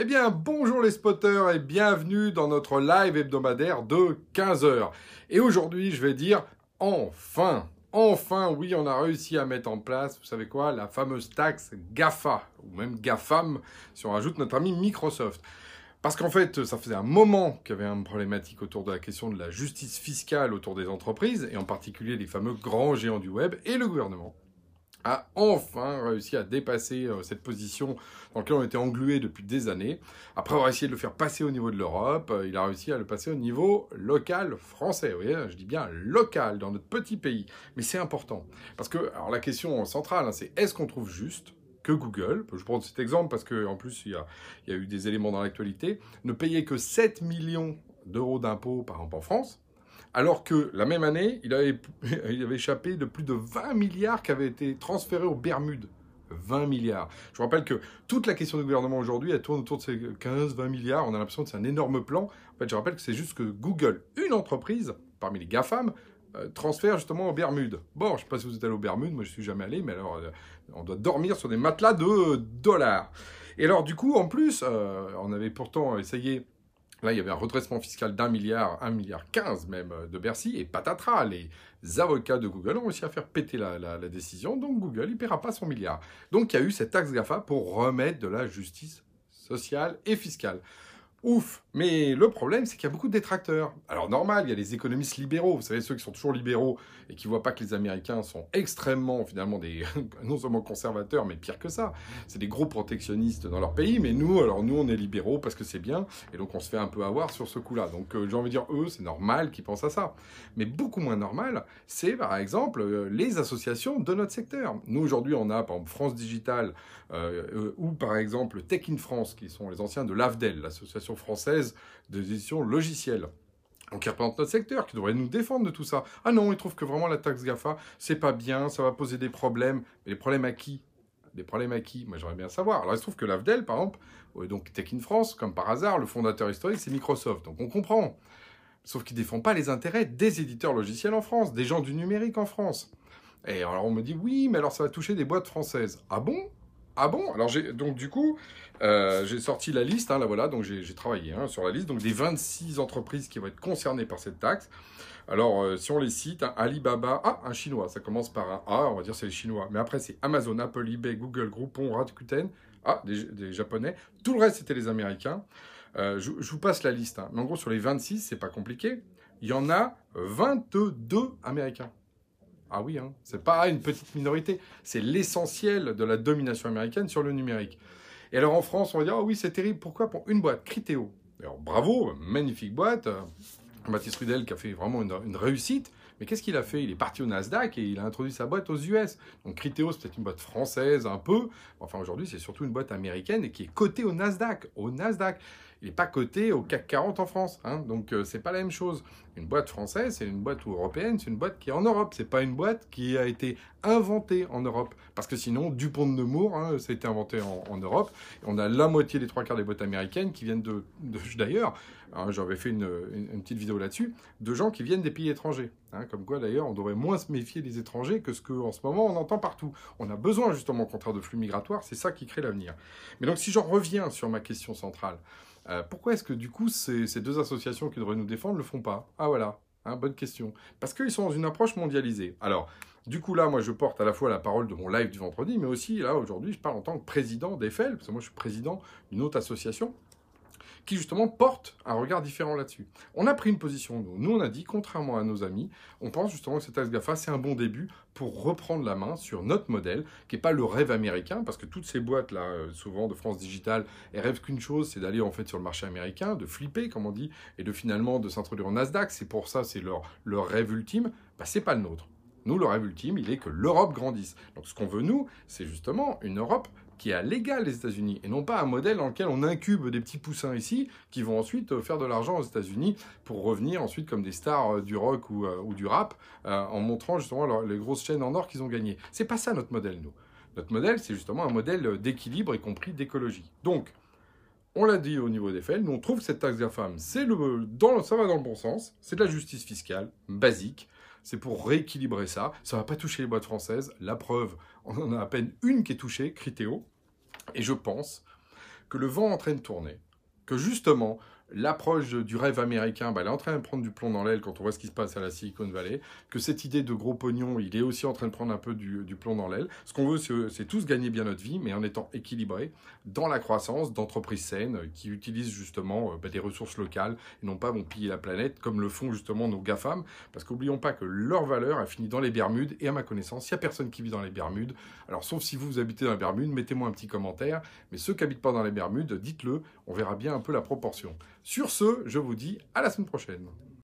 Eh bien, bonjour les spotters et bienvenue dans notre live hebdomadaire de 15h. Et aujourd'hui, je vais dire enfin, enfin, oui, on a réussi à mettre en place, vous savez quoi, la fameuse taxe GAFA, ou même GAFAM, si on rajoute notre ami Microsoft. Parce qu'en fait, ça faisait un moment qu'il y avait une problématique autour de la question de la justice fiscale autour des entreprises, et en particulier les fameux grands géants du web, et le gouvernement a enfin réussi à dépasser euh, cette position dans laquelle on était englué depuis des années. Après avoir essayé de le faire passer au niveau de l'Europe, euh, il a réussi à le passer au niveau local français. Vous voyez, je dis bien local, dans notre petit pays. Mais c'est important. Parce que, alors la question centrale, hein, c'est est-ce qu'on trouve juste que Google, je prends cet exemple parce qu'en plus il y, a, il y a eu des éléments dans l'actualité, ne payait que 7 millions d'euros d'impôts par an en France, alors que la même année, il avait, échappé de plus de 20 milliards qui avaient été transférés aux Bermudes. 20 milliards. Je vous rappelle que toute la question du gouvernement aujourd'hui, elle tourne autour de ces 15-20 milliards. On a l'impression que c'est un énorme plan. En fait, je rappelle que c'est juste que Google, une entreprise, parmi les GAFAM, euh, transfère justement aux Bermudes. Bon, je ne sais pas si vous êtes allé aux Bermudes, moi je suis jamais allé, mais alors euh, on doit dormir sur des matelas de dollars. Et alors du coup, en plus, euh, on avait pourtant essayé Là, il y avait un redressement fiscal d'un milliard, un milliard quinze même euh, de Bercy, et patatras, les avocats de Google ont réussi à faire péter la, décision, donc Google, il paiera pas son milliard. Donc il y a eu cette taxe GAFA pour remettre de la justice sociale et fiscale. Ouf Mais le problème, c'est qu'il y a beaucoup de détracteurs. Alors normal, il y a les économistes libéraux, vous savez, ceux qui sont toujours libéraux et qui voient pas que les Américains sont extrêmement, finalement, des non seulement conservateurs, mais pire que ça. C'est des gros protectionnistes dans leur pays, mais nous, alors nous, on est libéraux parce que c'est bien, et donc on se fait un peu avoir sur ce coup-là. Donc euh, j'ai envie de dire, eux, c'est normal qu'ils pensent à ça. Mais beaucoup moins normal, c'est par exemple euh, les associations de notre secteur. Nous, aujourd'hui, on a par exemple France Digital, euh, ou par exemple Tech in France, qui sont les anciens de l'AFDEL, l'association française d'édition logicielle. Donc, qui représente notre secteur, qui devrait nous défendre de tout ça. Ah non, ils trouvent que vraiment la taxe GAFA, c'est pas bien, ça va poser des problèmes. Mais les problèmes à qui? Des problèmes à qui? Moi, j'aimerais bien savoir. Alors, il se trouve que l'AFDEL, par exemple, donc Tech in France, comme par hasard, le fondateur historique, c'est Microsoft. Donc, on comprend. Sauf qu'il ne défend pas les intérêts des éditeurs logiciels en France, des gens du numérique en France. Et alors, on me dit, oui, mais alors ça va toucher des boîtes françaises. Ah bon? Ah bon? Alors donc du coup, euh, j'ai sorti la liste, hein, là voilà, donc j'ai travaillé hein, sur la liste, donc des 26 entreprises qui vont être concernées par cette taxe. Alors euh, si on les cite, hein, Alibaba, ah un chinois, ça commence par un A, on va dire c'est les chinois, mais après c'est Amazon, Apple, eBay, Google, Groupon, Rakuten, ah des, japonais, tout le reste c'était les américains. Euh, je, je, vous passe la liste, mais en gros sur les 26, c'est pas compliqué, il y en a 22 américains. Ah oui, hein, c'est pas une petite minorité, c'est l'essentiel de la domination américaine sur le numérique. Et alors en France, on va dire, ah oui, c'est terrible, pourquoi Pour une boîte, Criteo? Alors bravo, magnifique boîte, Baptiste Rudel qui a fait vraiment une, réussite, mais qu'est-ce qu'il a fait? Il est parti au Nasdaq et il a introduit sa boîte aux US. Donc Criteo, c'est peut-être une boîte française un peu, enfin aujourd'hui c'est surtout une boîte américaine et qui est cotée au Nasdaq. Au Nasdaq il n'est pas coté au CAC 40 en France. Hein, donc, euh, c'est pas la même chose. Une boîte française, c'est une boîte européenne, c'est une boîte qui est en Europe. C'est pas une boîte qui a été inventée en Europe. Parce que sinon, Dupont de Nemours, hein, ça a été inventé en, Europe. on a la moitié des trois quarts des boîtes américaines qui viennent de. D'ailleurs, hein, j'avais fait une, petite vidéo là-dessus, de gens qui viennent des pays étrangers. Hein, comme quoi, d'ailleurs, on devrait moins se méfier des étrangers que ce qu'en ce moment on entend partout. On a besoin justement, au contraire, de flux migratoires. C'est ça qui crée l'avenir. Mais donc, si j'en reviens sur ma question centrale, euh, pourquoi est-ce que du coup ces, deux associations qui devraient nous défendre ne le font pas? Ah voilà, hein, bonne question. Parce qu'ils sont dans une approche mondialisée. Alors, du coup là, moi je porte à la fois la parole de mon live du vendredi, mais aussi là aujourd'hui je parle en tant que président d'EFEL, parce que moi je suis président d'une autre association qui justement porte un regard différent là-dessus. On a pris une position, nous. On a dit, contrairement à nos amis, on pense justement que cette taxe GAFA, c'est un bon début pour reprendre la main sur notre modèle, qui n'est pas le rêve américain, parce que toutes ces boîtes-là, euh, souvent de France Digital, elles rêvent qu'une chose, c'est d'aller en fait sur le marché américain, de flipper, comme on dit, et de finalement de s'introduire au Nasdaq. C'est pour ça, c'est leur, leur rêve ultime. Bah, c'est pas le nôtre. Nous, le rêve ultime, il est que l'Europe grandisse. Donc ce qu'on veut, nous, c'est justement une Europe qui est l'égal les États-Unis, et non pas un modèle dans lequel on incube des petits poussins ici, qui vont ensuite euh, faire de l'argent aux États-Unis pour revenir ensuite comme des stars euh, du rock ou, euh, du rap, en montrant justement les grosses chaînes en or qu'ils ont gagnées. C'est pas ça notre modèle, nous. Notre modèle, c'est justement un modèle d'équilibre, y compris d'écologie. Donc, on l'a dit au niveau des faits, nous on trouve cette taxe GAFAM, ça va dans le bon sens, c'est de la justice fiscale basique, c'est pour rééquilibrer ça. Ça va pas toucher les boîtes françaises. La preuve, on en a à peine une qui est touchée, Criteo. Et je pense que le vent est en train de tourner, que justement, l'approche du rêve américain, bah, elle est en train de prendre du plomb dans l'aile quand on voit ce qui se passe à la Silicon Valley, que cette idée de gros pognon, il est aussi en train de prendre un peu du, plomb dans l'aile. Ce qu'on veut, c'est tous gagner bien notre vie, mais en étant équilibré dans la croissance d'entreprises saines qui utilisent justement euh, bah, des ressources locales et non pas vont piller la planète comme le font justement nos GAFAM, parce qu'oublions pas que leur valeur a fini dans les Bermudes, et à ma connaissance, il n'y a personne qui vit dans les Bermudes. Alors, sauf si vous, vous habitez dans les Bermudes, mettez-moi un petit commentaire, mais ceux qui habitent pas dans les Bermudes, dites-le, on verra bien un peu la proportion. Sur ce, je vous dis à la semaine prochaine.